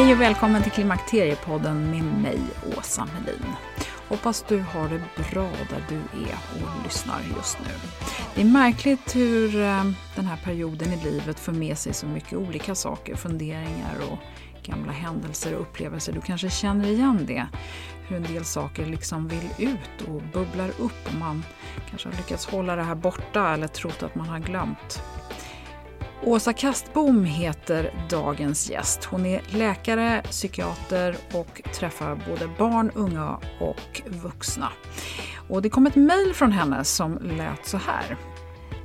Hej och välkommen till Klimakteriepodden med mig, Åsa Melin. Hoppas du har det bra där du är och lyssnar just nu. Det är märkligt hur eh, den här perioden i livet för med sig så mycket olika saker, funderingar och gamla händelser och upplevelser. Du kanske känner igen det. Hur en del saker liksom vill ut och bubblar upp och man kanske har lyckats hålla det här borta eller trott att man har glömt. Åsa Kastbom heter dagens gäst. Hon är läkare, psykiater och träffar både barn, unga och vuxna. Och det kom ett mejl från henne som lät så här.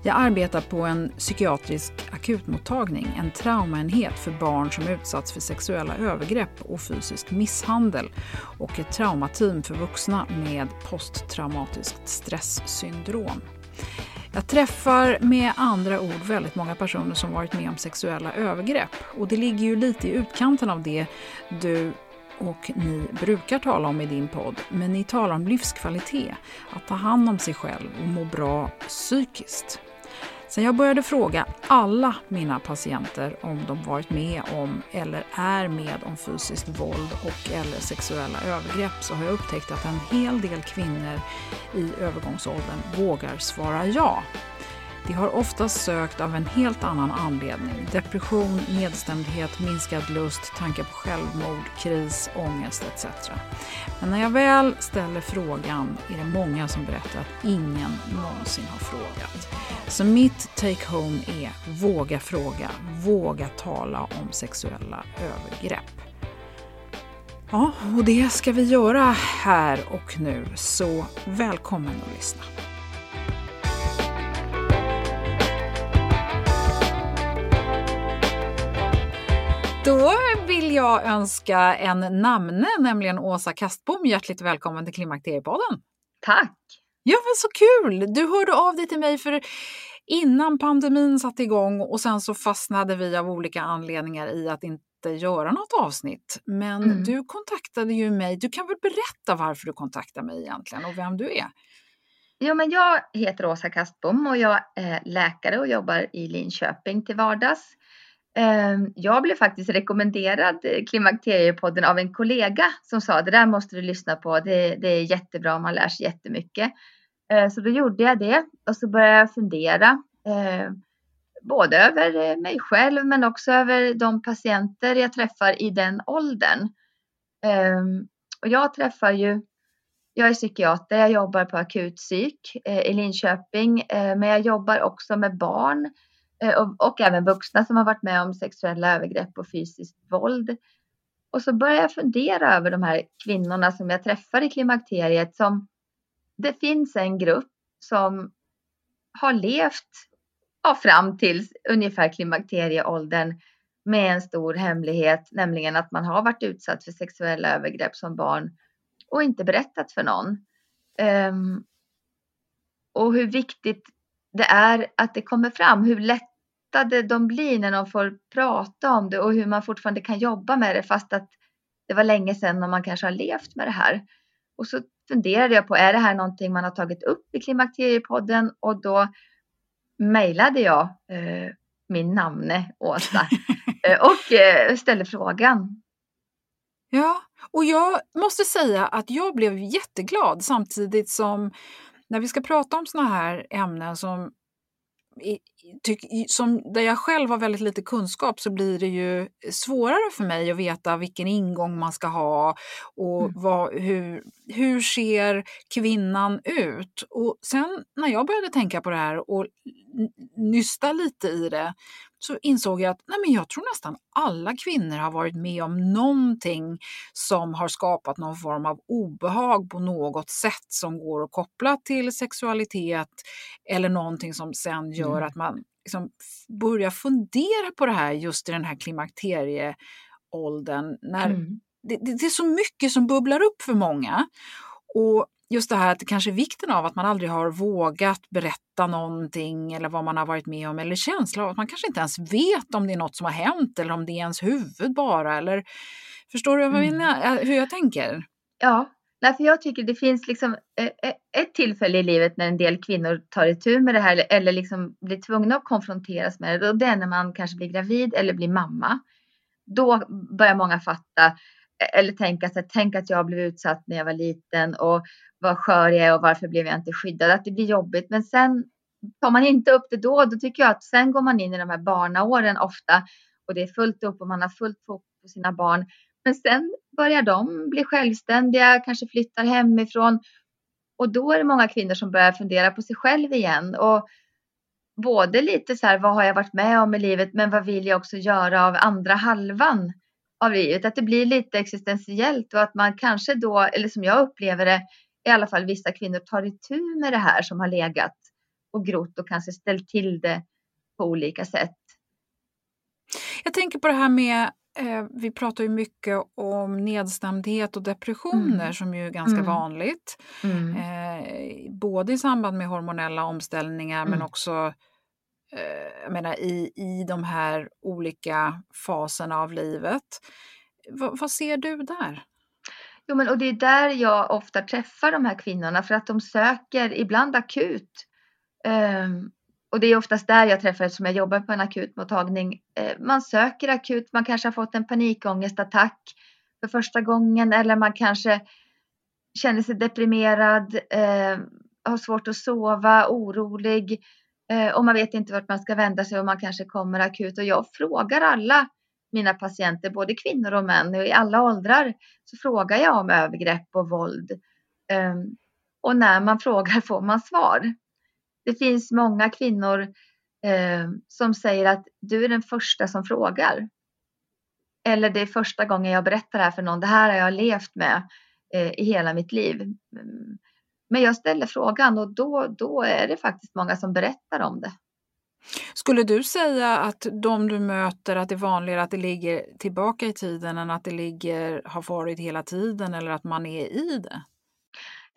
Jag arbetar på en psykiatrisk akutmottagning, en traumaenhet för barn som utsatts för sexuella övergrepp och fysisk misshandel och ett traumateam för vuxna med posttraumatiskt stresssyndrom. Jag träffar med andra ord väldigt många personer som varit med om sexuella övergrepp. Och det ligger ju lite i utkanten av det du och ni brukar tala om i din podd. Men ni talar om livskvalitet, att ta hand om sig själv och må bra psykiskt. Sen jag började fråga alla mina patienter om de varit med om eller är med om fysiskt våld och eller sexuella övergrepp så har jag upptäckt att en hel del kvinnor i övergångsåldern vågar svara ja. De har ofta sökt av en helt annan anledning. Depression, nedstämdhet, minskad lust, tankar på självmord, kris, ångest etc. Men när jag väl ställer frågan är det många som berättar att ingen någonsin har frågat. Så mitt take home är våga fråga, våga tala om sexuella övergrepp. Ja, och det ska vi göra här och nu, så välkommen att lyssna. Då vill jag önska en namne, nämligen Åsa Kastbom, hjärtligt välkommen till Klimakteriepodden. Tack! Ja, men så kul! Du hörde av dig till mig för innan pandemin satte igång och sen så fastnade vi av olika anledningar i att inte göra något avsnitt. Men mm. du kontaktade ju mig. Du kan väl berätta varför du kontaktade mig egentligen och vem du är? Ja, men jag heter Åsa Kastbom och jag är läkare och jobbar i Linköping till vardags. Ehm, jag blev faktiskt rekommenderad eh, Klimakteriepodden av en kollega som sa det där måste du lyssna på. Det, det är jättebra, man lär sig jättemycket. Ehm, så då gjorde jag det och så började jag fundera. Ehm, både över eh, mig själv men också över de patienter jag träffar i den åldern. Och jag träffar ju jag är psykiater, jag jobbar på akutpsyk eh, i Linköping, men jag jobbar också med barn Eh, och, och, även vuxna som har varit med om sexuella övergrepp och fysiskt våld. Och så börjar jag fundera över de här kvinnorna som jag träffar i klimakteriet som det finns en grupp som har levt ja, fram till ungefär klimakterieåldern med en stor hemlighet, nämligen att man har varit utsatt för sexuella övergrepp som barn och inte berättat för någon. Um, och hur viktigt det är att det kommer fram, hur lättade de blir när de får prata om det och hur man fortfarande kan jobba med det fast att det var länge sedan och man kanske har levt med det här. Och så funderade jag på, är det här någonting man har tagit upp i Klimakteriepodden? Och då mejlade jag eh, min namne Åsa eh, och eh, ställde frågan. Ja, och jag måste säga att jag blev jätteglad samtidigt som när vi ska prata om såna här ämnen som som, där jag själv har väldigt lite kunskap så blir det ju svårare för mig att veta vilken ingång man ska ha och mm. vad, hur, hur ser kvinnan ut? Och sen när jag började tänka på det här och nysta lite i det så insåg jag att nej men jag tror nästan alla kvinnor har varit med om någonting som har skapat någon form av obehag på något sätt som går att koppla till sexualitet eller någonting som sen gör mm. att man liksom börjar fundera på det här just i den här klimakterieåldern. När mm. det, det, det är så mycket som bubblar upp för många. Och just det här att kanske vikten av att man aldrig har vågat berätta någonting eller vad man har varit med om eller känsla av att man kanske inte ens vet om det är något som har hänt eller om det är ens huvud bara eller förstår du mm. hur jag tänker? Ja, för jag tycker det finns liksom eh, eh, ett tillfälle i livet när en del kvinnor tar itu med det här eller liksom blir tvungna att konfronteras med det och det är när man kanske blir gravid eller blir mamma. Då börjar många fatta eh, eller tänka sig, tänk att jag blev utsatt när jag var liten och vad skör jag är och varför blev jag inte skyddad. Att det blir jobbigt. Men sen tar man inte upp det då, då tycker jag att sen går man in i de här barnaåren ofta och det är fullt upp och man har fullt fokus på sina barn. Men sen börjar de bli självständiga, kanske flyttar hemifrån och då är det många kvinnor som börjar fundera på sig själv igen och både lite så här, vad har jag varit med om i livet, men vad vill jag också göra av andra halvan av livet? Att det blir lite existentiellt och att man kanske då, eller som jag upplever det, i alla fall vissa kvinnor tar itu med det här som har legat och grott och kanske ställt till det på olika sätt. Jag tänker på det här med eh, vi pratar ju mycket om nedstämdhet och depressioner mm. som ju är ganska mm. vanligt. Mm. Eh, både i samband med hormonella omställningar men mm. också eh, jag menar, i, i de här olika faserna av livet. V vad ser du där? Jo, men och det är där jag ofta träffar de här kvinnorna för att de söker ibland akut. Och det är oftast där jag träffar eftersom jag jobbar på en akutmottagning. Eh, man söker akut, man kanske har fått en panikångestattack för första gången eller man kanske känner sig deprimerad, eh, har svårt att sova, orolig eh, och man vet inte vart man ska vända sig och man kanske kommer akut. Och jag frågar alla mina patienter, både kvinnor och män, och i alla åldrar, så frågar jag om övergrepp och våld. Ehm, och när man frågar får man svar. Det finns många kvinnor eh, som säger att du är den första som frågar. Eller det är första gången jag berättar det här för någon. Det här har jag levt med eh, i hela mitt liv. Men jag ställer frågan och då, då är det faktiskt många som berättar om det. Skulle du säga att de du möter, att det är vanligare att det ligger tillbaka i tiden än att det ligger, har varit hela tiden eller att man är i det?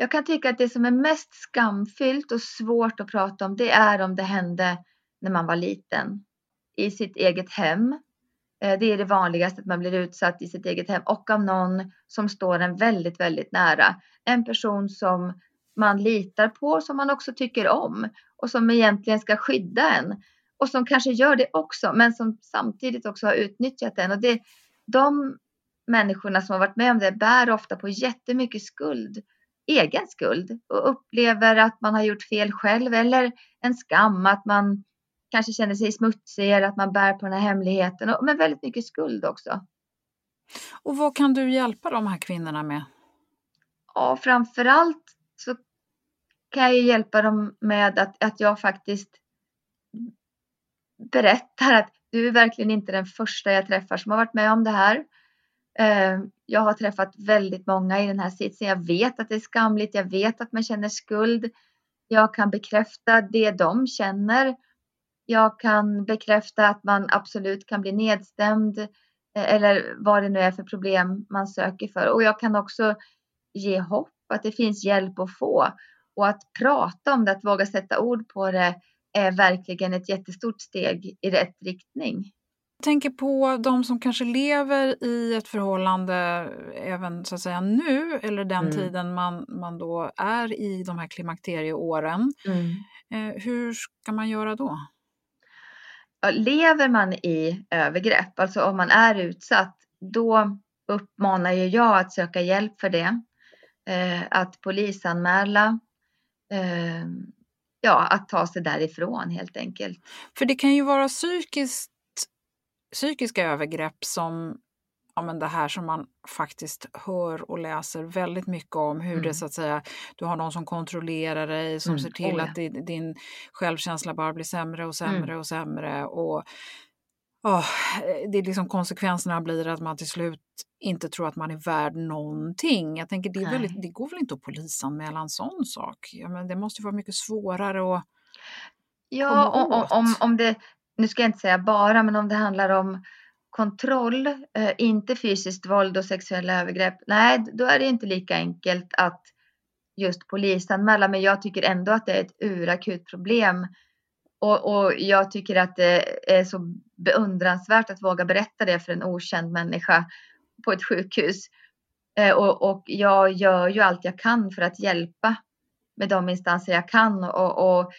Jag kan tycka att det som är mest skamfyllt och svårt att prata om, det är om det hände när man var liten. I sitt eget hem. Eh, det är det vanligaste att man blir utsatt i sitt eget hem och av någon som står en väldigt, väldigt nära. En person som man litar på, som man också tycker om och som egentligen ska skydda en och som kanske gör det också, men som samtidigt också har utnyttjat en. Och det, de människorna som har varit med om det bär ofta på jättemycket skuld, egen skuld och upplever att man har gjort fel själv eller en skam, att man kanske känner sig smutsig eller att man bär på den här hemligheten, men väldigt mycket skuld också. Och vad kan du hjälpa de här kvinnorna med? Ja, framförallt så kan jag hjälpa dem med att, att jag faktiskt berättar att du är verkligen inte den första jag träffar som har varit med om det här. Jag har träffat väldigt många i den här sitsen. Jag vet att det är skamligt. Jag vet att man känner skuld. Jag kan bekräfta det de känner. Jag kan bekräfta att man absolut kan bli nedstämd eh, eller vad det nu är för problem man söker för. Och jag kan också ge hopp att det finns hjälp att få och att prata om det, att våga sätta ord på det är verkligen ett jättestort steg i rätt riktning. Tänker på de som kanske lever i ett förhållande även så att säga nu eller den mm. tiden man, man då är i de här klimakterieåren. Mm. Eh, hur ska man göra då? Lever man i övergrepp, alltså om man är utsatt, då uppmanar jag att söka hjälp för det. Eh, att polisanmäla. Eh, ja, att ta sig därifrån helt enkelt. För det kan ju vara psykiskt, psykiska övergrepp som ja, men det här som man faktiskt hör och läser väldigt mycket om. Hur mm. det så att säga, du har någon som kontrollerar dig, som mm. ser till oh, ja. att din, din självkänsla bara blir sämre och sämre mm. och sämre. Och oh, det är liksom konsekvenserna blir att man till slut inte tror att man är värd någonting. Jag tänker det, är väldigt, det går väl inte att polisanmäla en sån sak? Ja, men det måste vara mycket svårare att Ja, om, om, om det, nu ska jag inte säga bara, men om det handlar om kontroll, eh, inte fysiskt våld och sexuella övergrepp, nej, då är det inte lika enkelt att just polisanmäla. Men jag tycker ändå att det är ett urakut problem. Och, och jag tycker att det är så beundransvärt att våga berätta det för en okänd människa på ett sjukhus. Eh, och, och jag gör ju allt jag kan för att hjälpa med de instanser jag kan. Och, och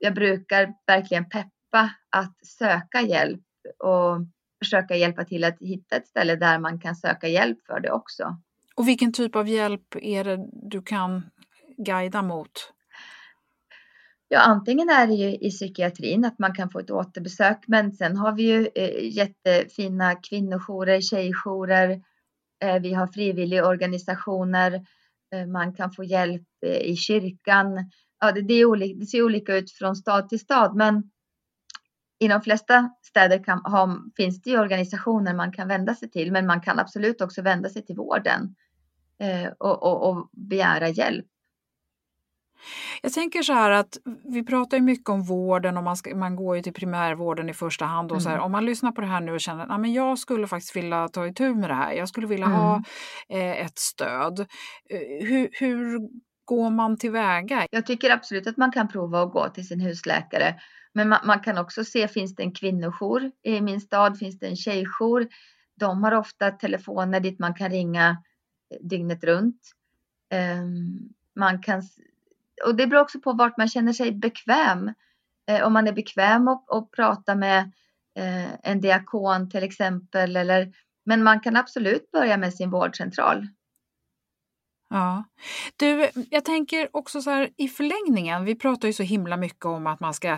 jag brukar verkligen peppa att söka hjälp och försöka hjälpa till att hitta ett ställe där man kan söka hjälp för det också. Och vilken typ av hjälp är det du kan guida mot? Ja, antingen är det ju i psykiatrin att man kan få ett återbesök, men sen har vi ju eh, jättefina kvinnojourer, tjejjourer. Eh, vi har frivilligorganisationer. Eh, man kan få hjälp eh, i kyrkan. Ja, det, det, är olika, det ser olika ut från stad till stad, men i de flesta städer kan, ha, finns det organisationer man kan vända sig till, men man kan absolut också vända sig till vården eh, och, och, och begära hjälp. Jag tänker så här att vi pratar ju mycket om vården och man, ska, man går ju till primärvården i första hand. Och mm. så här, mm. om man lyssnar på det här nu och känner att jag skulle faktiskt vilja ta itu med det här. Jag skulle vilja mm. ha eh, ett stöd. Eh, hur, hur går man tillväga? Jag tycker absolut att man kan prova att gå till sin husläkare. Men man, man kan också se, finns det en kvinnojour i min stad? Finns det en tjejjour? De har ofta telefoner dit man kan ringa eh, dygnet runt. Um, man kan och det beror också på vart man känner sig bekväm. Uh, om man är bekväm att, att prata med uh, en diakon till exempel. Eller, men man kan absolut börja med sin vårdcentral. Ja. Du, jag tänker också så här i förlängningen, vi pratar ju så himla mycket om att man ska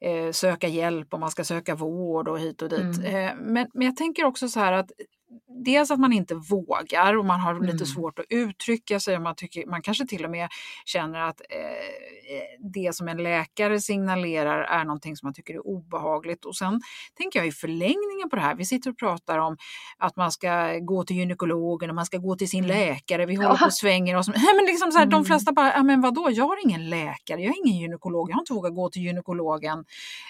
eh, söka hjälp och man ska söka vård och hit och dit. Mm. Eh, men, men jag tänker också så här att dels att man inte vågar och man har lite mm. svårt att uttrycka sig. Och man, tycker, man kanske till och med känner att eh, det som en läkare signalerar är någonting som man tycker är obehagligt. Och sen tänker jag i förlängningen på det här, vi sitter och pratar om att man ska gå till gynekologen och man ska gå till sin mm. läkare. Vi håller på och svänger oss. Men liksom så här, mm. De flesta bara, ja, men vadå, jag har ingen läkare, jag har ingen gynekolog, jag har inte vågat gå till gynekologen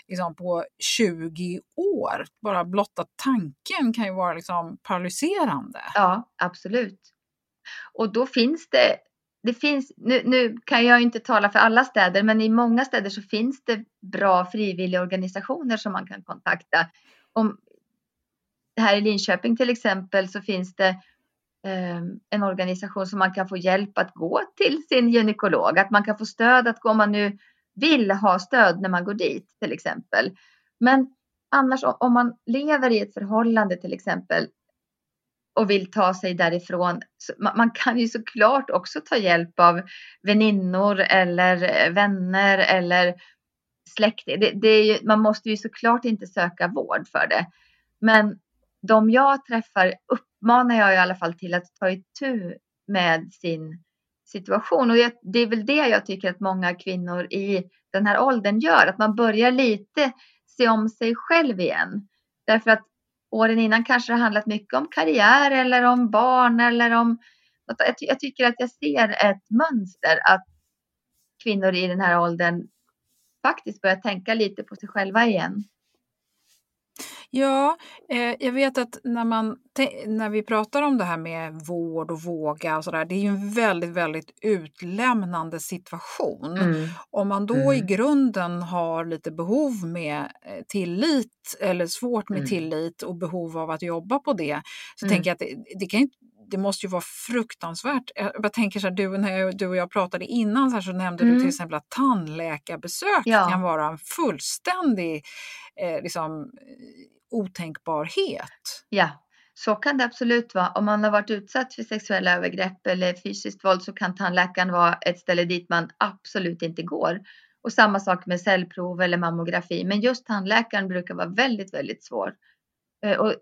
liksom, på 20 år. Bara blotta tanken kan ju vara liksom, paralyserande. Ja, absolut. Och då finns det, det finns, nu, nu kan jag inte tala för alla städer, men i många städer så finns det bra frivilligorganisationer som man kan kontakta. Om, här i Linköping till exempel så finns det eh, en organisation som man kan få hjälp att gå till sin gynekolog, att man kan få stöd att gå om man nu vill ha stöd när man går dit till exempel. Men annars om man lever i ett förhållande till exempel och vill ta sig därifrån. man, kan ju såklart också ta hjälp av väninnor eller eh, vänner eller släkt. Det, det ju, man måste ju såklart inte söka vård för det. Men de jag träffar uppmanar jag i alla fall till att ta itu med sin situation. Och det är väl det jag tycker att många kvinnor i den här åldern gör, att man börjar lite se om sig själv igen. Därför att åren innan kanske det handlat mycket om karriär eller om barn eller om jag tycker att jag ser ett mönster att kvinnor i den här åldern faktiskt börjar tänka lite på sig själva igen. Ja, eh, jag vet att när, man, när vi pratar om det här med vård och våga och sådär, det är ju en väldigt, väldigt utlämnande situation. Mm. Om man då mm. i grunden har lite behov med eh, tillit eller svårt med mm. tillit och behov av att jobba på det, så tänker jag att det, det kan inte det måste ju vara fruktansvärt. Jag tänker så här, du, när du och jag pratade innan så, här, så nämnde mm. du till exempel att tandläkarbesök ja. kan vara en fullständig eh, liksom, otänkbarhet. Ja, så kan det absolut vara. Om man har varit utsatt för sexuella övergrepp eller fysiskt våld så kan tandläkaren vara ett ställe dit man absolut inte går. Och samma sak med cellprov eller mammografi. Men just tandläkaren brukar vara väldigt, väldigt svår. Eh, och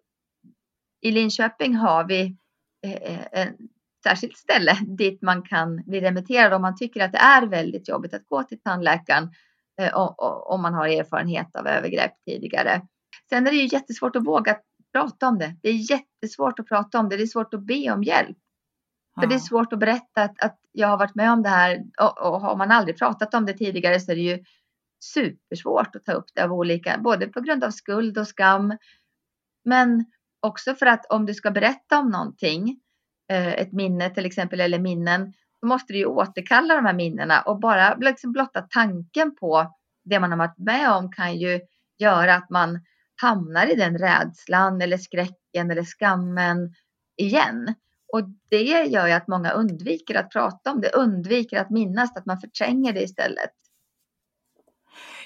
I Linköping har vi eh, ett särskilt ställe dit man kan bli remitterad om man tycker att det är väldigt jobbigt att gå till tandläkaren eh, om man har erfarenhet av övergrepp tidigare. Sen är det ju jättesvårt att våga prata om det. Det är jättesvårt att prata om det. Det är svårt att be om hjälp. För det är svårt att berätta att, att jag har varit med om det här och, och har man aldrig pratat om det tidigare så är det ju supersvårt att ta upp det av olika, både på grund av skuld och skam. Men också för att om du ska berätta om någonting, eh, ett minne till exempel eller minnen, då måste du ju återkalla de här minnena och bara liksom blotta tanken på det man har varit med om kan ju göra att man hamnar i den rädslan eller skräcken eller skammen igen. Och det gör ju att många undviker att prata om det, undviker att minnas, att man förtränger det istället.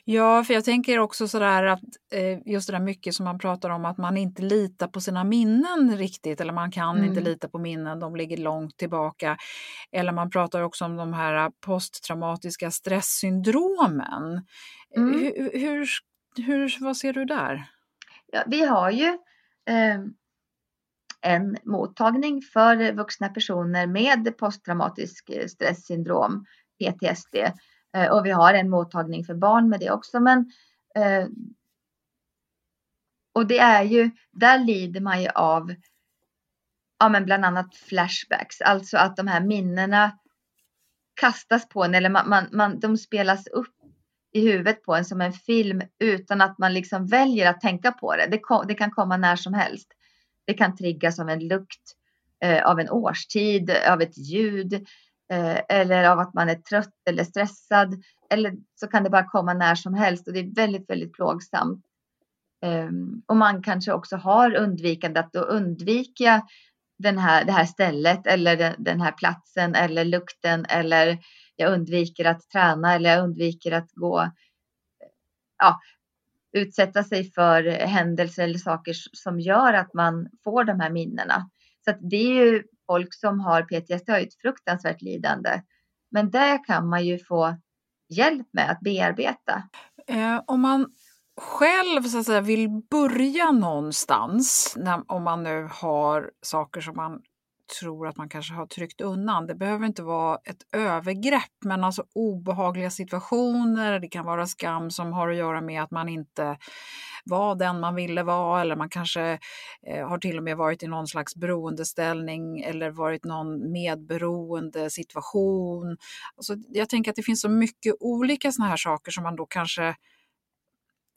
Ja, för jag tänker också sådär att eh, just det där mycket som man pratar om att man inte litar på sina minnen riktigt eller man kan mm. inte lita på minnen, de ligger långt tillbaka. Eller man pratar också om de här posttraumatiska stresssyndromen. Mm. Hur, hur, hur, vad ser du där? Ja, vi har ju eh, en mottagning för vuxna personer med posttraumatisk eh, stresssyndrom, PTSD. Eh, och vi har en mottagning för barn med det också. Men, eh, och det är ju, där lider man ju av ja, men bland annat flashbacks, alltså att de här minnena kastas på en eller man, man, man, de spelas upp i huvudet på en som en film utan att man liksom väljer att tänka på det. Det, det kan komma när som helst. Det kan triggas av en lukt, eh, av en årstid, av ett ljud Eh, eller av att man är trött eller stressad. Eller så kan det bara komma när som helst och det är väldigt, väldigt plågsamt. Ehm, och man kanske också har undvikande att då undvika den här, det här stället eller den, den här platsen eller lukten eller jag undviker att träna eller jag undviker att gå, ja, utsätta sig för händelser eller saker som gör att man får de här minnena. Så att det är ju folk som har PTSD har ett fruktansvärt lidande. Men det kan man ju få hjälp med att bearbeta. Eh, om man själv så att säga, vill börja någonstans, när, om man nu har saker som man tror att man kanske har tryckt undan. Det behöver inte vara ett övergrepp, men alltså obehagliga situationer. Det kan vara skam som har att göra med att man inte vara den man ville vara eller man kanske eh, har till och med varit i någon slags beroendeställning eller varit någon medberoende situation. Alltså, jag tänker att det finns så mycket olika sådana här saker som man då kanske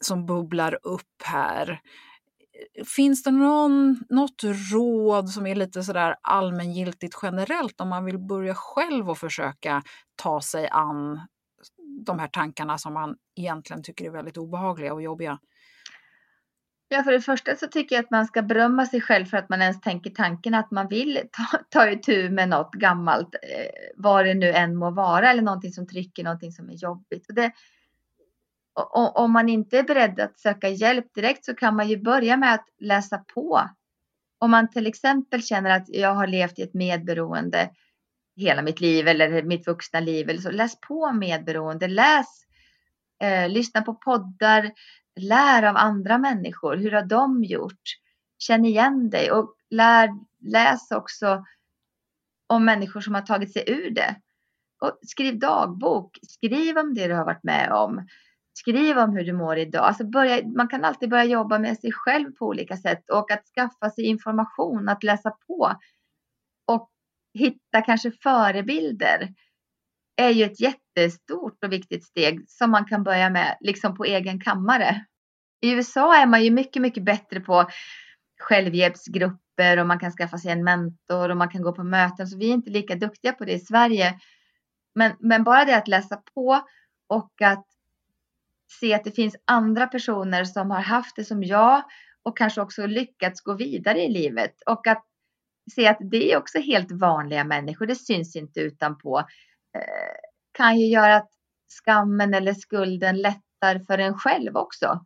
som bubblar upp här. Eh, finns det någon, något råd som är lite sådär allmängiltigt generellt om man vill börja själv och försöka ta sig an de här tankarna som man egentligen tycker är väldigt obehagliga och jobbiga? Ja, för det första så tycker jag att man ska berömma sig själv för att man ens tänker tanken att man vill ta, ta itu med något gammalt, eh, vad det nu än må vara, eller någonting som trycker, någonting som är jobbigt. Och det, om man inte är beredd att söka hjälp direkt så kan man ju börja med att läsa på. Om man till exempel känner att jag har levt i ett medberoende hela mitt liv eller mitt vuxna liv eller så läs på medberoende. Läs, eh, lyssna på poddar, lär av andra människor. Hur har de gjort? Känn igen dig och lär, läs också om människor som har tagit sig ur det. Och skriv dagbok, skriv om det du har varit med om. Skriv om hur du mår idag. Alltså börja, man kan alltid börja jobba med sig själv på olika sätt och att skaffa sig information, att läsa på och hitta kanske förebilder är ju ett jättestort och viktigt steg som man kan börja med liksom på egen kammare. I USA är man ju mycket, mycket bättre på självhjälpsgrupper och man kan skaffa sig en mentor och man kan gå på möten. Så vi är inte lika duktiga på det i Sverige. Men, men bara det att läsa på och att se att det finns andra personer som har haft det som jag och kanske också lyckats gå vidare i livet och att se att det är också helt vanliga människor. Det syns inte utanpå. Eh, kan ju göra att skammen eller skulden lättar för en själv också.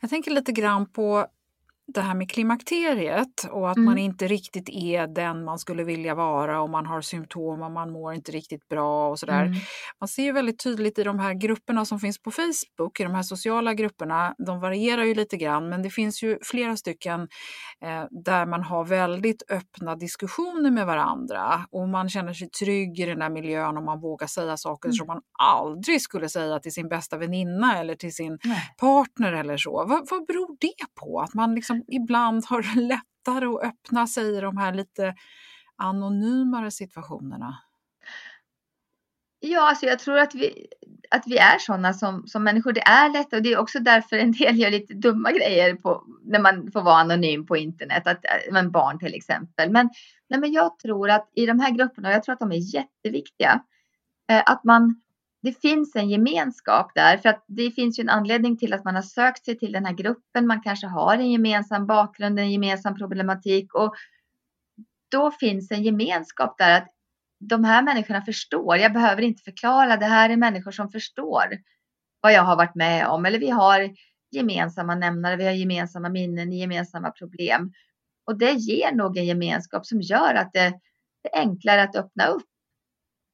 Jag tänker lite grann på det här med klimakteriet och att mm. man inte riktigt är den man skulle vilja vara och man har symptom och man mår inte riktigt bra och sådär. Mm. Man ser ju väldigt tydligt i de här grupperna som finns på Facebook, i de här sociala grupperna, de varierar ju lite grann men det finns ju flera stycken eh, där man har väldigt öppna diskussioner med varandra och man känner sig trygg i den där miljön och man vågar säga saker mm. som man aldrig skulle säga till sin bästa väninna eller till sin Nej. partner eller så. Vad, vad beror det på? Att man liksom ibland har lättare att öppna sig i de här lite anonymare situationerna? Ja, alltså jag tror att vi, att vi är sådana som, som människor. Det är lätt och det är också därför en del gör lite dumma grejer på, när man får vara anonym på internet. Att, eh, men barn till exempel. Men, nej, men jag tror att i de här grupperna, och jag tror att de är jätteviktiga, eh, att man det finns en gemenskap där för att det finns ju en anledning till att man har sökt sig till den här gruppen. Man kanske har en gemensam bakgrund, en gemensam problematik och då finns en gemenskap där att de här människorna förstår. Jag behöver inte förklara. Det här är människor som förstår vad jag har varit med om eller vi har gemensamma nämnare. Vi har gemensamma minnen, gemensamma problem och det ger nog en gemenskap som gör att det är enklare att öppna upp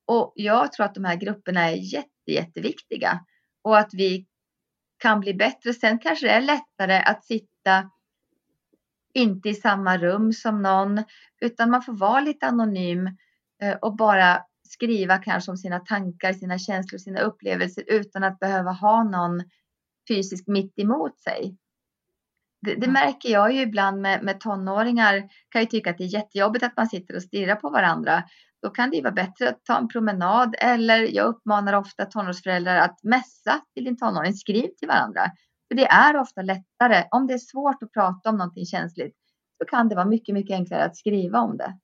och jag tror att de här grupperna är jätte, jätteviktiga och att vi kan bli bättre. Sen kanske det är lättare att sitta inte i samma rum som någon utan man får vara lite anonym eh, och bara skriva kanske om sina tankar, sina känslor, sina upplevelser utan att behöva ha någon fysiskt mitt emot sig. Det, det märker jag ju ibland med, med tonåringar. Kan ju tycka att det är jättejobbigt att man sitter och stirrar på varandra. Då kan det vara bättre att ta en promenad eller jag uppmanar ofta tonårsföräldrar att mässa till din tonåring. Skriv till varandra. För det är ofta lättare. Om det är svårt att prata om någonting känsligt så kan det vara mycket, mycket enklare att skriva om det.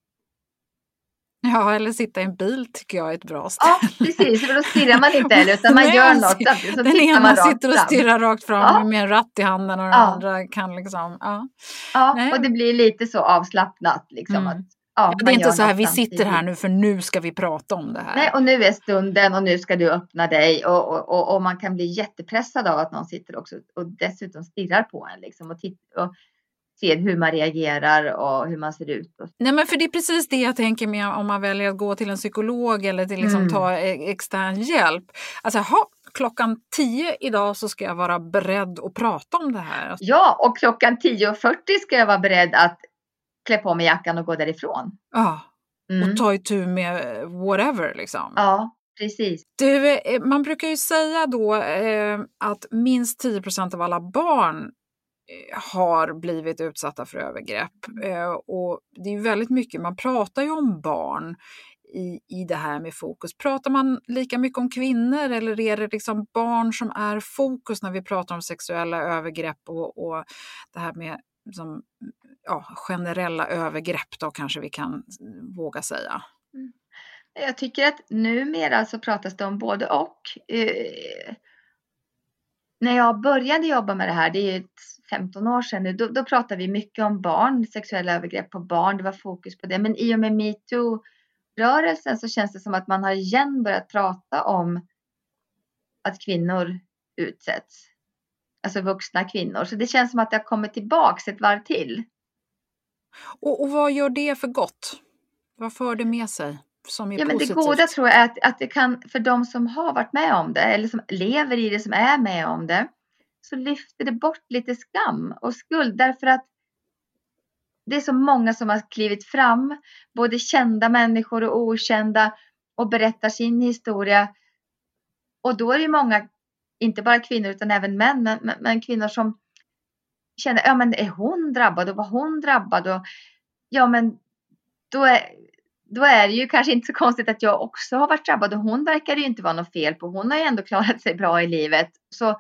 Ja, eller sitta i en bil tycker jag är ett bra ställe. Ja, precis, för då stirrar man inte heller utan man gör något. Så den ena sitter och stirrar rakt fram ja. med en ratt i handen och den ja. andra kan liksom... Ja, ja och det blir lite så avslappnat. Liksom, mm. att, ja, det är inte så här, vi sitter här nu för nu ska vi prata om det här. Nej, och nu är stunden och nu ska du öppna dig och, och, och, och man kan bli jättepressad av att någon sitter också och dessutom stirrar på en. Liksom, och, titt- och ser hur man reagerar och hur man ser ut. Nej, men för det är precis det jag tänker med om man väljer att gå till en psykolog eller till liksom mm. ta e-, extern hjälp. Alltså, ha, klockan 10 idag så ska jag vara beredd att prata om det här. Ja, och klockan 10.40 ska jag vara beredd att klä på mig jackan och gå därifrån. Ja, mm. och ta itu med whatever liksom. Ja, precis. Du, eh, man brukar ju säga då eh, att minst 10% av alla barn har blivit utsatta för övergrepp. Eh, och det är väldigt mycket, man pratar ju om barn i, i det här med fokus. Pratar man lika mycket om kvinnor eller är det liksom barn som är fokus när vi pratar om sexuella övergrepp och, och det här med som, ja, generella övergrepp då kanske vi kan våga säga? Mm. Jag tycker att numera så pratas det om både och. Eh, när jag började jobba med det här, det är 15 år sedan nu, då, då pratade vi mycket om barn, sexuella övergrepp på barn, det var fokus på det. Men i och med metoo-rörelsen så känns det som att man har igen börjat prata om att kvinnor utsätts. Alltså vuxna kvinnor. Så det känns som att det har kommit tillbaks ett varv till. Och, och vad gör det för gott? Vad för det med sig? Som är ja, men det goda tror jag är att, att det kan, för de som har varit med om det eller som lever i det, som är med om det, så lyfter det bort lite skam och skuld därför att det är så många som har klivit fram, både kända människor och okända och berättar sin historia. Och då är det många, inte bara kvinnor utan även män, men, men kvinnor som känner, ja men är hon drabbad och var hon drabbad? Och, ja men då är, då är det ju kanske inte så konstigt att jag också har varit drabbad och hon verkar det ju inte vara något fel på. Hon har ju ändå klarat sig bra i livet. Så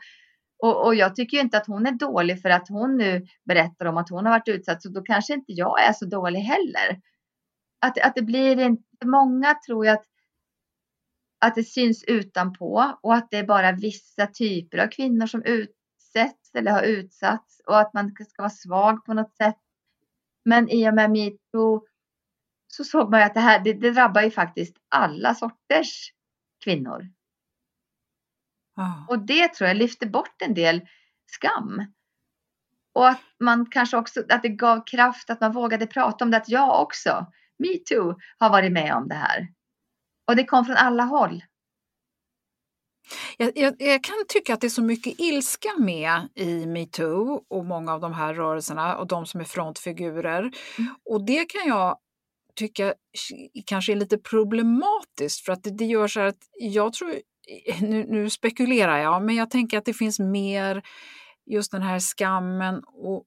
och, och, jag tycker ju inte att hon är dålig för att hon nu berättar om att hon har varit utsatt. Så då kanske inte jag är så dålig heller. Att, att det blir inte, många tror jag att, att det syns utanpå och att det är bara vissa typer av kvinnor som utsätts eller har utsatts och att man ska vara svag på något sätt. Men i och med metoo så såg man ju att det här, det, det drabbar ju faktiskt alla sorters kvinnor. Och det tror jag lyfter bort en del skam. Och att man kanske också, att det gav kraft att man vågade prata om det, att jag också, metoo, har varit med om det här. Och det kom från alla håll. Jag, jag, jag, kan tycka att det är så mycket ilska med i metoo och många av de här rörelserna och de som är frontfigurer. Mm. Och det kan jag tycka kanske är lite problematiskt för att det, det gör så att jag tror nu, nu spekulerar jag, men jag tänker att det finns mer just den här skammen och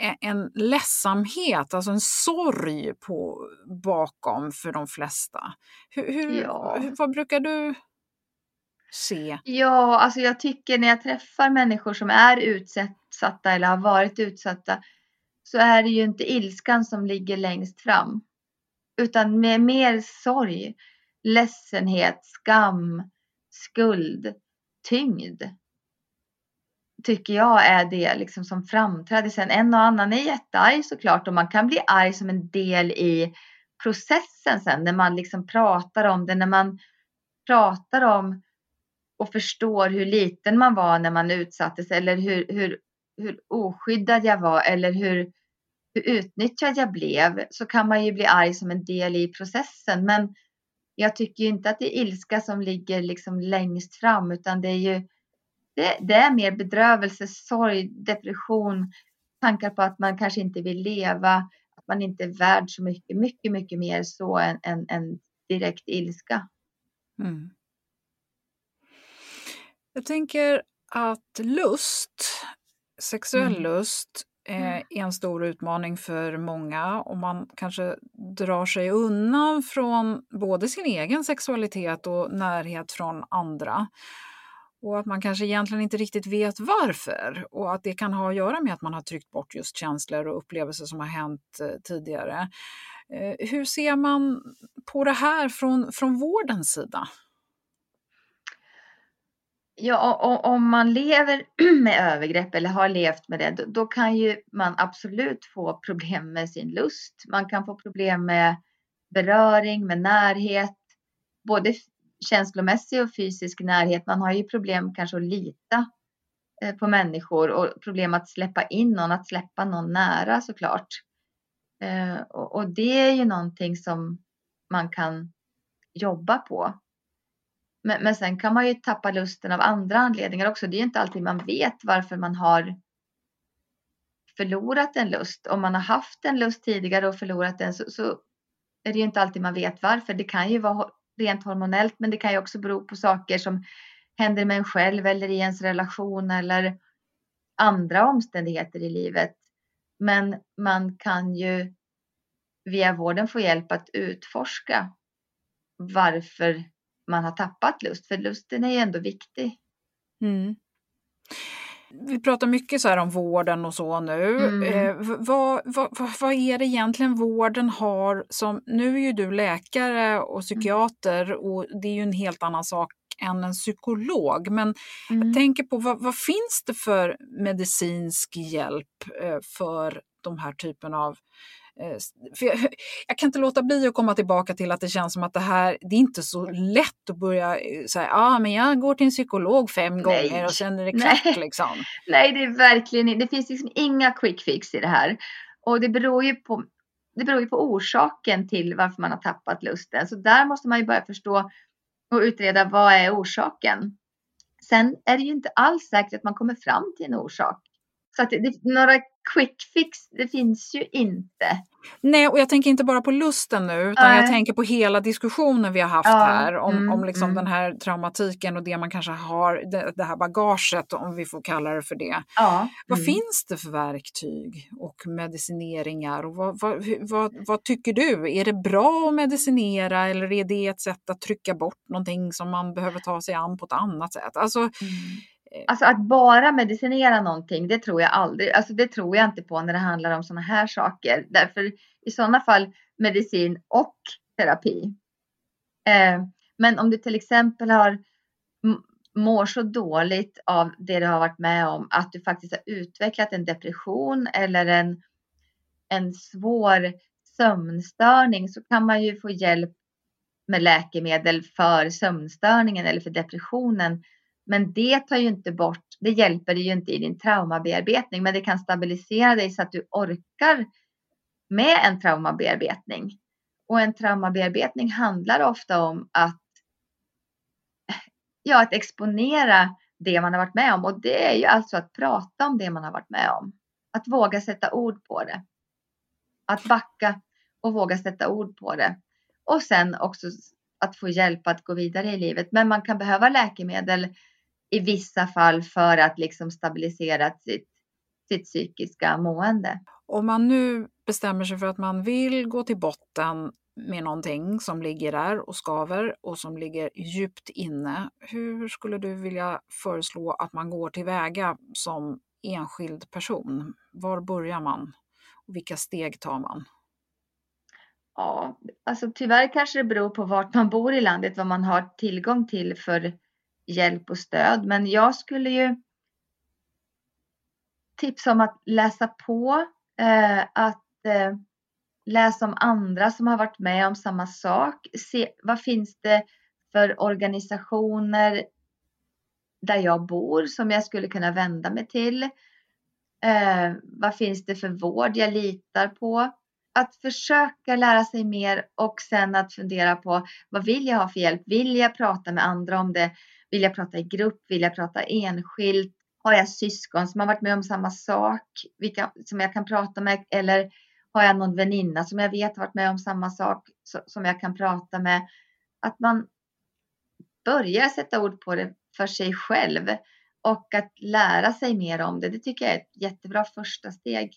eh, en ledsamhet, alltså en sorg på, bakom för de flesta. Hur, hur, ja. hur, vad brukar du se? Ja, alltså jag tycker när jag träffar människor som är utsatta eller har varit utsatta så är det ju inte ilskan som ligger längst fram utan med mer sorg ledsenhet, skam, skuld, tyngd. Tycker jag är det liksom som framträder. Sen en och annan är jättearg såklart och man kan bli arg som en del i processen sen när man liksom pratar om det, när man pratar om och förstår hur liten man var när man utsattes eller hur, hur, hur oskyddad jag var eller hur, hur utnyttjad jag blev så kan man ju bli arg som en del i processen. Men jag tycker inte att det är ilska som ligger liksom längst fram utan det är ju det, det, är mer bedrövelse, sorg, depression, tankar på att man kanske inte vill leva, att man inte är värd så mycket, mycket, mycket mer så än, än, än direkt ilska. Mm. Jag tänker att lust, sexuell mm. lust, eh, är en stor utmaning för många och man kanske drar sig undan från både sin egen sexualitet och närhet från andra. Och att man kanske egentligen inte riktigt vet varför och att det kan ha att göra med att man har tryckt bort just känslor och upplevelser som har hänt eh, tidigare. Eh, hur ser man på det här från, från vårdens sida? Ja, och, om man lever med övergrepp eller har levt med det, då, kan ju man absolut få problem med sin lust. Man kan få problem med beröring, med närhet, både känslomässig och fysisk närhet. Man har ju problem kanske att lita eh, på människor och problem att släppa in någon, att släppa någon nära såklart. Eh, och det är ju någonting som man kan jobba på. Men, men sen kan man ju tappa lusten av andra anledningar också. Det är inte alltid man vet varför man har förlorat en lust. Om man har haft en lust tidigare och förlorat den så, så är det ju inte alltid man vet varför. Det kan ju vara rent hormonellt men det kan ju också bero på saker som händer med en själv eller i ens relation eller andra omständigheter i livet. Men man kan ju via vården få hjälp att utforska varför man har tappat lust, för lusten är ju ändå viktig. Mm. Vi pratar mycket så här om vården och så nu. Mm. Eh, vad, vad, vad, är det egentligen vården har som... Nu är ju du läkare och psykiater mm. och det är ju en helt annan sak än en psykolog. Men mm. jag tänker på vad, vad, finns det för medicinsk hjälp eh, för de här typen av för jag, jag, kan inte låta bli att komma tillbaka till att det känns som att det här, det är inte så lätt att börja eh, säga, ja ah, men jag går till en psykolog fem Nej. gånger och sen är det klart Nej. liksom. Nej, det är verkligen det finns liksom inga quick fix i det här. Och det beror ju på, det beror ju på orsaken till varför man har tappat lusten. Så där måste man ju börja förstå och utreda vad är orsaken. Sen är det ju inte alls säkert att man kommer fram till en orsak. Så att det, några quick fix, det finns ju inte. Nej, och jag tänker inte bara på lusten nu, utan Nej. jag tänker på hela diskussionen vi har haft ja, här om, mm, om liksom mm. den här traumatiken och det man kanske har, det, det, här bagaget om vi får kalla det för det. Ja, vad mm. finns det för verktyg och medicineringar och vad, vad, vad, vad, tycker du? Är det bra att medicinera eller är det ett sätt att trycka bort någonting som man behöver ta sig an på ett annat sätt? Alltså, mm. Eh, alltså att bara medicinera någonting, det tror jag aldrig, alltså det tror jag inte på när det handlar om sådana här saker. Därför i sådana fall medicin och terapi. Eh, men om du till exempel har mår så dåligt av det du har varit med om att du faktiskt har utvecklat en depression eller en, en svår sömnstörning så kan man ju få hjälp med läkemedel för sömnstörningen eller för depressionen men det tar ju inte bort, det hjälper dig ju inte i din traumabearbetning, men det kan stabilisera dig så att du orkar med en traumabearbetning. Och en traumabearbetning handlar ofta om att, ja, att exponera det man har varit med om och det är ju alltså att prata om det man har varit med om. Att våga sätta ord på det. Att backa och våga sätta ord på det. Och sen också att få hjälp att gå vidare i livet. Men man kan behöva läkemedel i vissa fall för att liksom stabilisera sitt, sitt psykiska mående. Om man nu bestämmer sig för att man vill gå till botten med någonting som ligger där och skaver och som ligger djupt inne. Hur skulle du vilja föreslå att man går tillväga som enskild person? Var börjar man? Och vilka steg tar man? Ja, alltså tyvärr kanske det beror på vart man bor i landet, vad man har tillgång till för hjälp och stöd. Men jag skulle ju tipsa om att läsa på, eh, att eh, läsa om andra som har varit med om samma sak. Se vad finns det för organisationer där jag bor som jag skulle kunna vända mig till. Eh, vad finns det för vård jag litar på? Att försöka lära sig mer och sen att fundera på vad vill jag ha för hjälp? Vill jag prata med andra om det? Vill jag prata i grupp? Vill jag prata enskilt? Har jag syskon som har varit med om samma sak vilka, som jag kan prata med? Eller har jag någon väninna som jag vet har varit med om samma sak som jag kan prata med? att man börjar sätta ord på det för sig själv och att lära sig mer om det. Det tycker jag är ett jättebra första steg.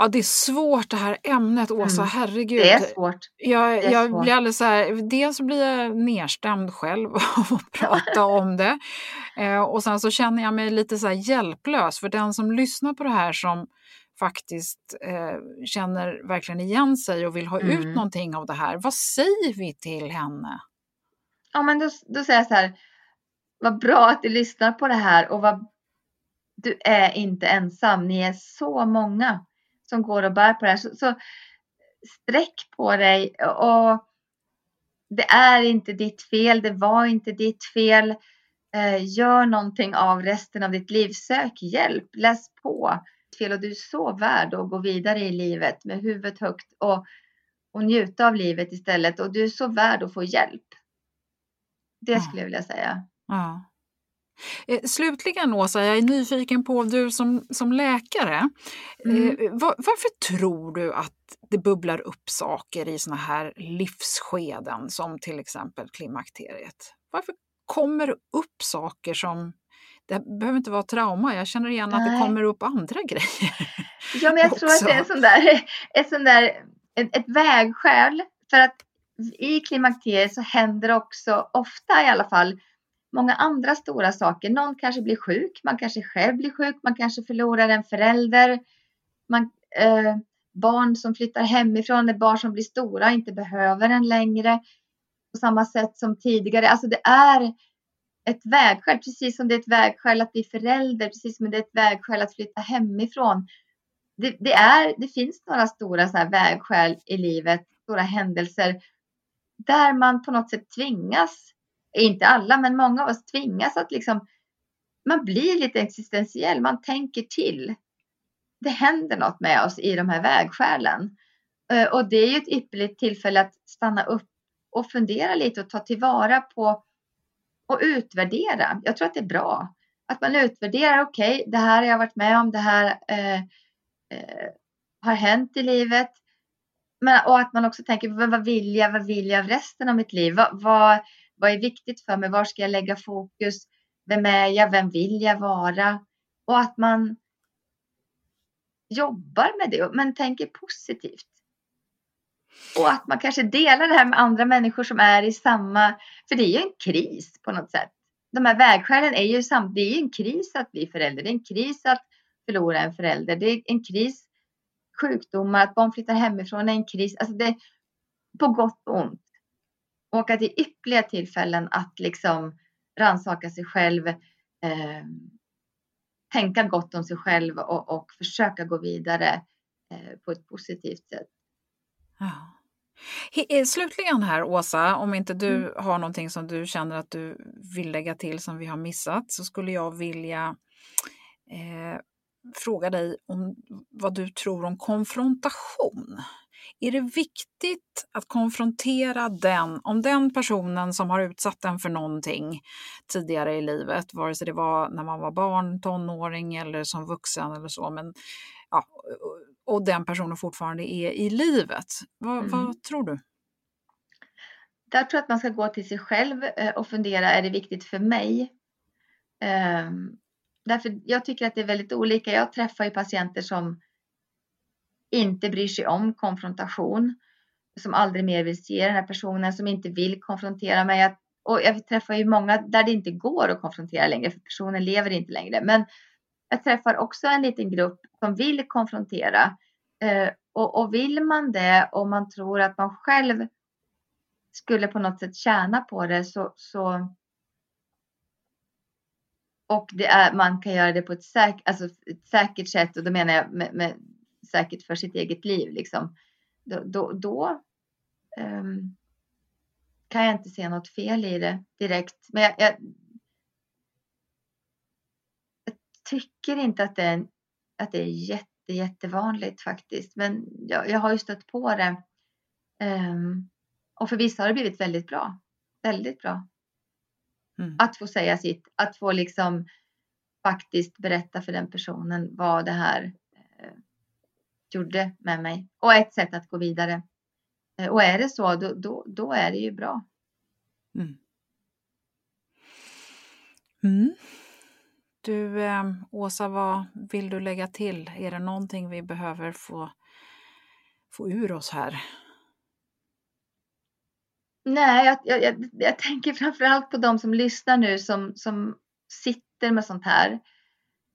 Ja, det är svårt det här ämnet, Åsa. Mm. Herregud. Det är svårt. Jag, är jag svårt. blir alldeles så här, dels så blir jag nedstämd själv av att prata om det. Eh, och sen så känner jag mig lite så här hjälplös för den som lyssnar på det här som faktiskt eh, känner verkligen igen sig och vill ha mm. ut någonting av det här. Vad säger vi till henne? Ja, men då, då säger jag så här. Vad bra att du lyssnar på det här och vad, du är inte ensam. Ni är så många som går och bär på det här. Så, så sträck på dig och det är inte ditt fel. Det var inte ditt fel. Eh, gör någonting av resten av ditt liv. Sök hjälp. Läs på. Fel och du är så värd att gå vidare i livet med huvudet högt och, och njuta av livet istället. Och du är så värd att få hjälp. Det skulle jag vilja säga. Ja. Eh, slutligen Åsa, jag är nyfiken på, du som, som läkare, mm. eh, var, varför tror du att det bubblar upp saker i såna här livsskeden som till exempel klimakteriet? Varför kommer det upp saker som, det behöver inte vara trauma, jag känner igen att det kommer upp andra grejer. Ja, men jag tror att det är en sån där, ett, sån där, ett, ett vägskäl. För att i klimakteriet så händer också, ofta i alla fall, många andra stora saker. Någon kanske blir sjuk, man kanske själv blir sjuk, man kanske förlorar en förälder. Man, eh, barn som flyttar hemifrån, barn som blir stora och inte behöver en längre på samma sätt som tidigare. Alltså det är ett vägskäl, precis som det är ett vägskäl att bli förälder, precis som det är ett vägskäl att flytta hemifrån. Det, det, är, det finns några stora så här vägskäl i livet, stora händelser där man på något sätt tvingas inte alla, men många av oss tvingas att liksom, man blir lite existentiell, man tänker till. Det händer något med oss i de här vägskälen. Eh, och det är ju ett ypperligt tillfälle att stanna upp och fundera lite och ta tillvara på och utvärdera. Jag tror att det är bra att man utvärderar. Okej, okay, det här har jag varit med om. Det här eh, eh, har hänt i livet. Men, och att man också tänker, vad vill jag? Vad vill jag av resten av mitt liv? Vad, vad, vad är viktigt för mig? Var ska jag lägga fokus? Vem är jag? Vem vill jag vara? Och att man jobbar med det, men tänker positivt. Och att man kanske delar det här med andra människor som är i samma, för det är ju en kris på något sätt. De här vägskälen är ju samt, det är en kris att bli förälder, det är en kris att förlora en förälder, det är en kris, sjukdomar, att barn flyttar hemifrån är en kris, alltså det på gott och ont. Det är ypperliga tillfällen att liksom rannsaka sig själv, eh, tänka gott om sig själv och, och försöka gå vidare eh, på ett positivt sätt. Ja. Eh, slutligen här Åsa, om inte du mm. har någonting som du känner att du vill lägga till som vi har missat så skulle jag vilja eh, fråga dig om vad du tror om konfrontation. Är det viktigt att konfrontera den, om den personen som har utsatt en för någonting tidigare i livet, vare sig det var när man var barn, tonåring eller som vuxen eller så, men ja, och den personen fortfarande är i livet. Vad, mm. vad tror du? Jag tror att man ska gå till sig själv eh, och fundera, är det viktigt för mig? Um, därför jag tycker att det är väldigt olika. Jag träffar ju patienter som inte bryr sig om konfrontation, som aldrig mer vill se den här personen, som inte vill konfrontera mig. Och jag träffar ju många där det inte går att konfrontera längre, för personen lever inte längre. Men jag träffar också en liten grupp som vill konfrontera. Eh, och, och vill man det och man tror att man själv skulle på något sätt tjäna på det så, så och det är, man kan göra det på ett, säk, alltså ett säkert sätt och då menar jag med, med säkert för sitt eget liv liksom. Då, då, då um, kan jag inte se något fel i det direkt. Men jag, jag, jag tycker inte att det är, att det är jätte, jättevanligt faktiskt. Men jag, jag har ju stött på det. Um, och för vissa har det blivit väldigt bra. Väldigt bra. Mm. Att få säga sitt, att få liksom faktiskt berätta för den personen vad det här gjorde med mig och ett sätt att gå vidare. Eh, och är det så, då, då, då är det ju bra. Mm. Mm. Du, eh, Åsa, vad vill du lägga till? Är det någonting vi behöver få, få ur oss här? Nej, jag, jag, jag, jag tänker framförallt på de som lyssnar nu som, som sitter med sånt här.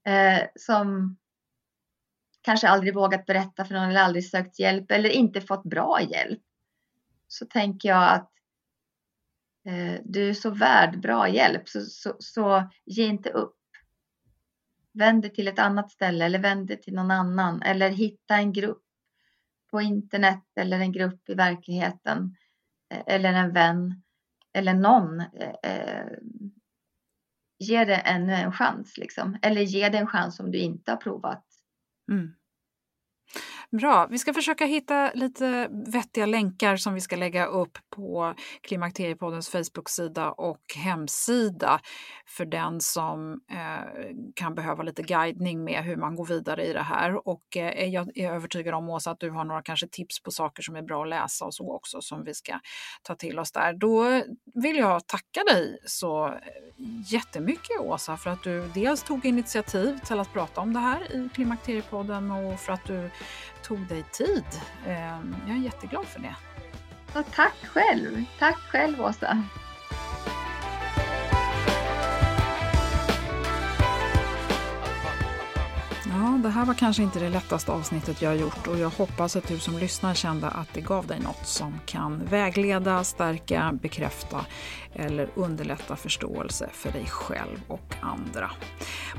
Eh, som kanske aldrig vågat berätta för någon eller aldrig sökt hjälp eller inte fått bra hjälp. Så tänker jag att eh, du är så värd bra hjälp så, så, så ge inte upp. Vänd dig till ett annat ställe eller vänd dig till någon annan eller hitta en grupp på internet eller en grupp i verkligheten eh, eller en vän eller någon. Eh, eh, ge det ännu en chans liksom. Eller ge det en chans om du inte har provat. Mm. Bra, vi ska försöka hitta lite vettiga länkar som vi ska lägga upp på Klimakteriepoddens Facebook-sida och hemsida för den som eh, kan behöva lite guidning med hur man går vidare i det här. Och eh, jag är övertygad om Åsa att du har några kanske tips på saker som är bra att läsa och så också som vi ska ta till oss där. Då vill jag tacka dig så eh, jättemycket Åsa för att du dels tog initiativ till att prata om det här i Klimakteriepodden och för att du tog dig tid. Ehm, jag är jätteglad för det. Och tack själv. Tack själv Åsa. Ja, det här var kanske inte det lättaste avsnittet jag har gjort och jag hoppas att du som lyssnar kände att det gav dig något som kan vägleda, stärka, bekräfta eller underlätta förståelse för dig själv och andra.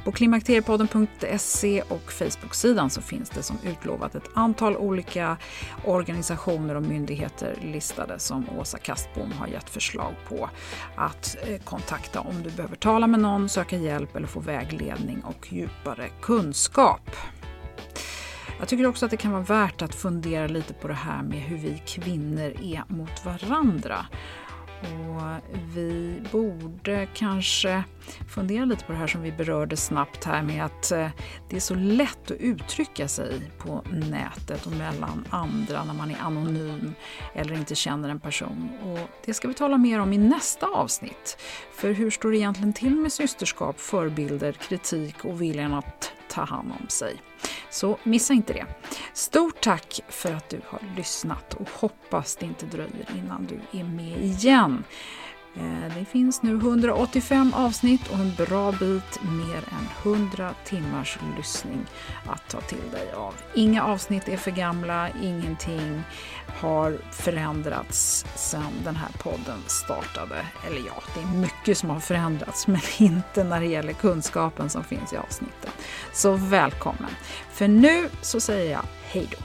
På klimakteriepodden.se och Facebook-sidan så finns det som utlovat ett antal olika organisationer och myndigheter listade som Åsa Kastbom har gett förslag på att eh, kontakta om du behöver tala med någon, söka hjälp eller få vägledning och djupare kunskap. Jag tycker också att det kan vara värt att fundera lite på det här med hur vi kvinnor är mot varandra. Och vi borde kanske fundera lite på det här som vi berörde snabbt här med att eh, det är så lätt att uttrycka sig på nätet och mellan andra när man är anonym eller inte känner en person. Och det ska vi tala mer om i nästa avsnitt. För hur står det egentligen till med systerskap, förebilder, kritik och viljan att ta hand om sig? Så missa inte det. Stort tack för att du har lyssnat och hoppas det inte dröjer innan du är med igen. Eh, det finns nu 185 avsnitt och en bra bit mer än 100 timmars lyssning att ta till dig av. Inga avsnitt är för gamla, ingenting har förändrats sedan den här podden startade. Eller ja, det är mycket som har förändrats, men inte när det gäller kunskapen som finns i avsnitten. Så välkommen! För nu så säger jag hej då!